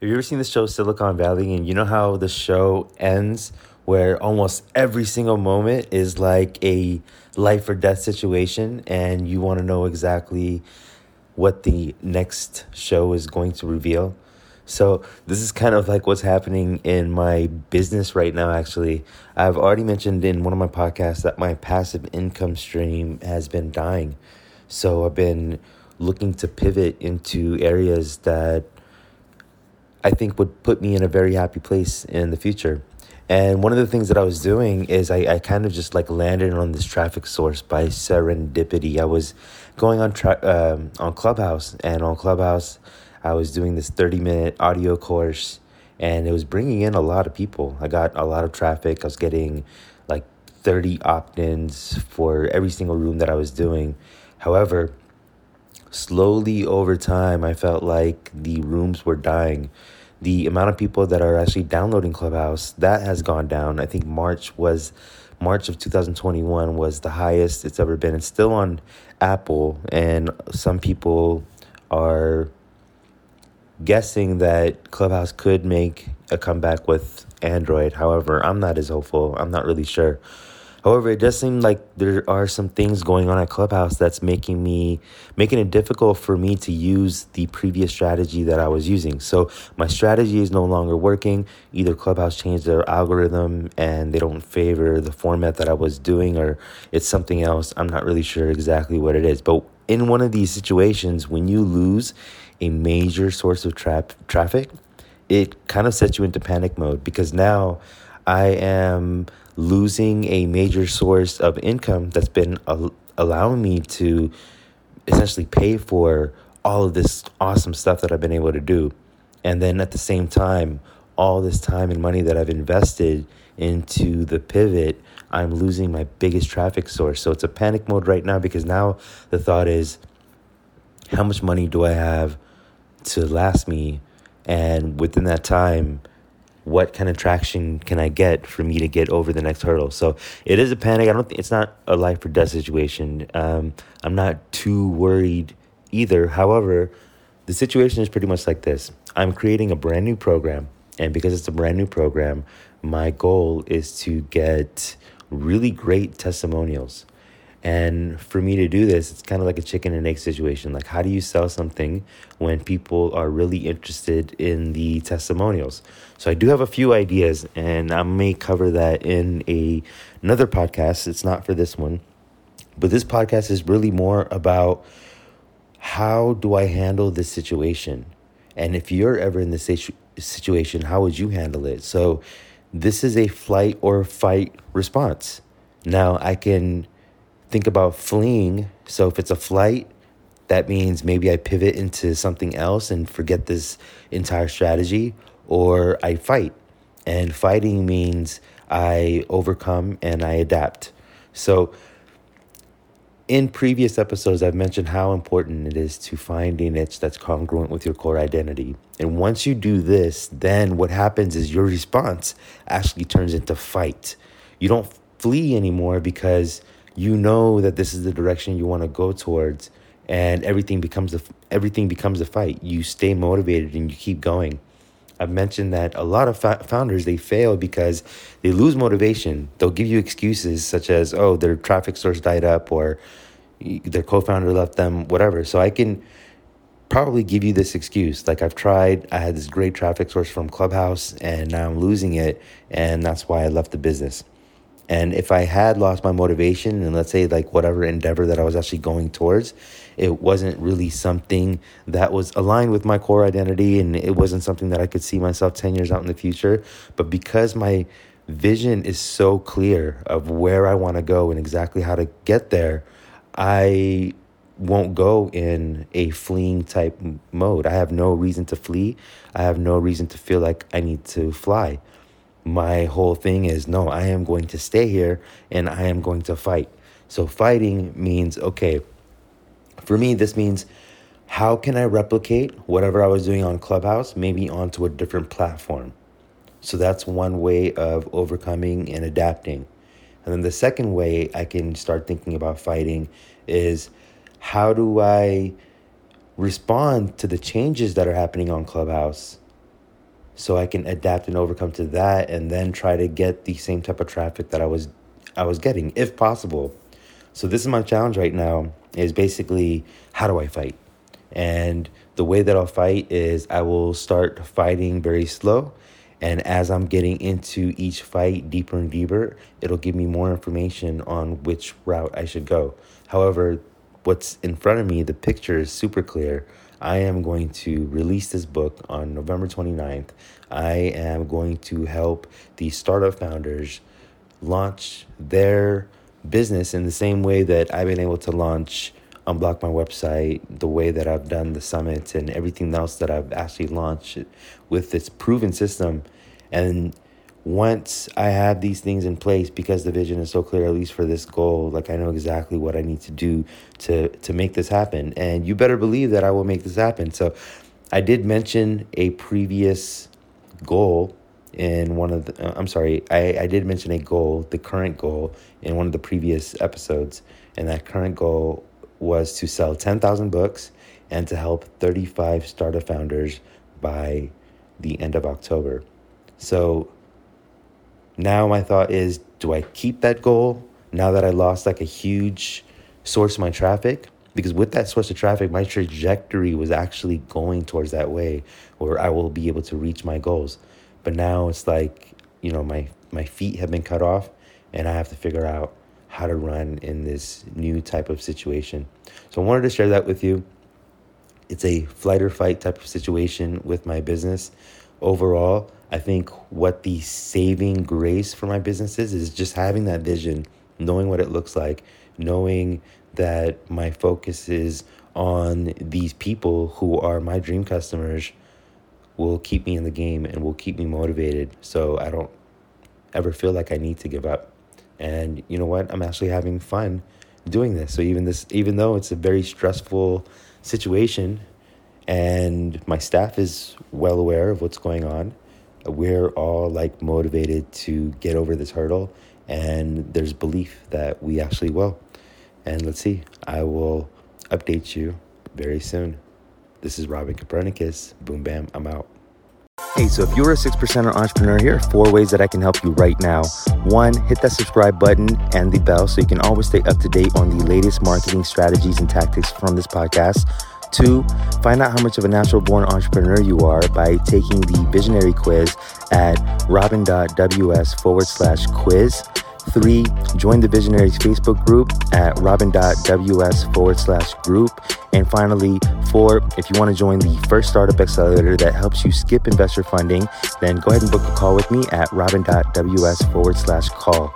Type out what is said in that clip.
Have you ever seen the show Silicon Valley? And you know how the show ends where almost every single moment is like a life or death situation, and you want to know exactly what the next show is going to reveal? So, this is kind of like what's happening in my business right now, actually. I've already mentioned in one of my podcasts that my passive income stream has been dying. So, I've been looking to pivot into areas that I think would put me in a very happy place in the future. And one of the things that I was doing is I, I kind of just like landed on this traffic source by serendipity. I was going on tra- um, on Clubhouse, and on Clubhouse, I was doing this 30 minute audio course, and it was bringing in a lot of people. I got a lot of traffic. I was getting like 30 opt ins for every single room that I was doing. However, slowly over time, I felt like the rooms were dying. The amount of people that are actually downloading Clubhouse that has gone down. I think March was March of 2021 was the highest it's ever been. It's still on Apple, and some people are guessing that Clubhouse could make a comeback with Android. However, I'm not as hopeful. I'm not really sure. However, it does seem like there are some things going on at Clubhouse that's making me making it difficult for me to use the previous strategy that I was using. So my strategy is no longer working. Either Clubhouse changed their algorithm and they don't favor the format that I was doing or it's something else. I'm not really sure exactly what it is. But in one of these situations when you lose a major source of tra- traffic, it kind of sets you into panic mode because now I am losing a major source of income that's been al- allowing me to essentially pay for all of this awesome stuff that I've been able to do. And then at the same time, all this time and money that I've invested into the pivot, I'm losing my biggest traffic source. So it's a panic mode right now because now the thought is how much money do I have to last me? And within that time, what kind of traction can I get for me to get over the next hurdle? So it is a panic. I don't think it's not a life or death situation. Um, I'm not too worried either. However, the situation is pretty much like this I'm creating a brand new program. And because it's a brand new program, my goal is to get really great testimonials. And for me to do this, it's kind of like a chicken and egg situation. Like, how do you sell something when people are really interested in the testimonials? So I do have a few ideas, and I may cover that in a another podcast. It's not for this one, but this podcast is really more about how do I handle this situation, and if you're ever in this situation, how would you handle it? So this is a flight or fight response. Now I can think about fleeing. So if it's a flight, that means maybe I pivot into something else and forget this entire strategy, or I fight. And fighting means I overcome and I adapt. So, in previous episodes, I've mentioned how important it is to find a niche that's congruent with your core identity. And once you do this, then what happens is your response actually turns into fight. You don't flee anymore because you know that this is the direction you want to go towards and everything becomes a everything becomes a fight. You stay motivated and you keep going. I've mentioned that a lot of fa- founders they fail because they lose motivation. They'll give you excuses such as oh their traffic source died up or their co-founder left them whatever. So i can probably give you this excuse. Like i've tried i had this great traffic source from clubhouse and now i'm losing it and that's why i left the business and if I had lost my motivation and let's say like whatever endeavor that I was actually going towards, it wasn't really something that was aligned with my core identity and it wasn't something that I could see myself 10 years out in the future. But because my vision is so clear of where I want to go and exactly how to get there, I won't go in a fleeing type mode. I have no reason to flee. I have no reason to feel like I need to fly my whole thing is no, I am going to stay here and I am going to fight. So fighting means okay. For me, this means how can I replicate whatever I was doing on Clubhouse, maybe onto a different platform? So that's one way of overcoming and adapting. And then the second way I can start thinking about fighting is how do I respond to the changes that are happening on Clubhouse so I can adapt and overcome to that and then try to get the same type of traffic that I was I was getting if possible. So this is my challenge right now is basically how do I fight? And the way that I'll fight is I will start fighting very slow and as I'm getting into each fight deeper and deeper, it'll give me more information on which route I should go. However, what's in front of me, the picture is super clear. I am going to release this book on November 29th. I am going to help the startup founders launch their business in the same way that I've been able to launch Unblock My website, the way that I've done the summit, and everything else that I've actually launched with this proven system. And once I have these things in place, because the vision is so clear, at least for this goal, like I know exactly what I need to do to to make this happen. And you better believe that I will make this happen. So I did mention a previous goal in one of the uh, I'm sorry, I, I did mention a goal, the current goal in one of the previous episodes. And that current goal was to sell 10,000 books and to help 35 startup founders by the end of October. So now my thought is do I keep that goal now that I lost like a huge source of my traffic? Because with that source of traffic, my trajectory was actually going towards that way where I will be able to reach my goals. But now it's like, you know, my, my feet have been cut off and I have to figure out how to run in this new type of situation. So I wanted to share that with you. It's a flight or fight type of situation with my business. Overall, I think what the saving grace for my business is is just having that vision, knowing what it looks like, knowing that my focus is on these people who are my dream customers will keep me in the game and will keep me motivated so I don't ever feel like I need to give up. And you know what? I'm actually having fun doing this. So even this even though it's a very stressful situation and my staff is well aware of what's going on, we're all like motivated to get over this hurdle and there's belief that we actually will. And let's see. I will update you very soon. This is Robin Copernicus. Boom bam, I'm out. Hey, so if you're a six percenter entrepreneur, here are four ways that I can help you right now. One, hit that subscribe button and the bell so you can always stay up to date on the latest marketing strategies and tactics from this podcast. Two, find out how much of a natural born entrepreneur you are by taking the visionary quiz at robin.ws forward slash quiz. Three, join the Visionaries Facebook group at robin.ws forward slash group. And finally, four, if you want to join the first startup accelerator that helps you skip investor funding, then go ahead and book a call with me at robin.ws forward slash call.